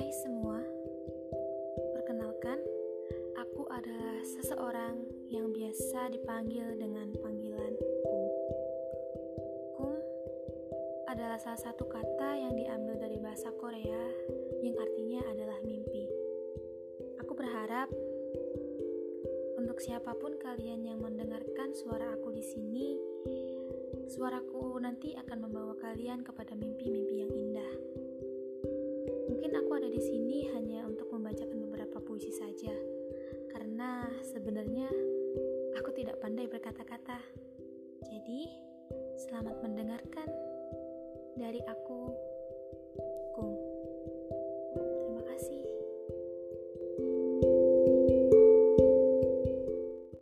Hai semua, perkenalkan, aku adalah seseorang yang biasa dipanggil dengan panggilan Kum. Kum adalah salah satu kata yang diambil dari bahasa Korea yang artinya adalah mimpi. Aku berharap untuk siapa pun kalian yang mendengarkan suara aku di sini, suaraku nanti akan membawa kalian kepada mimpi-mimpi Mungkin aku ada di sini hanya untuk membacakan beberapa puisi saja, karena sebenarnya aku tidak pandai berkata-kata. Jadi, selamat mendengarkan.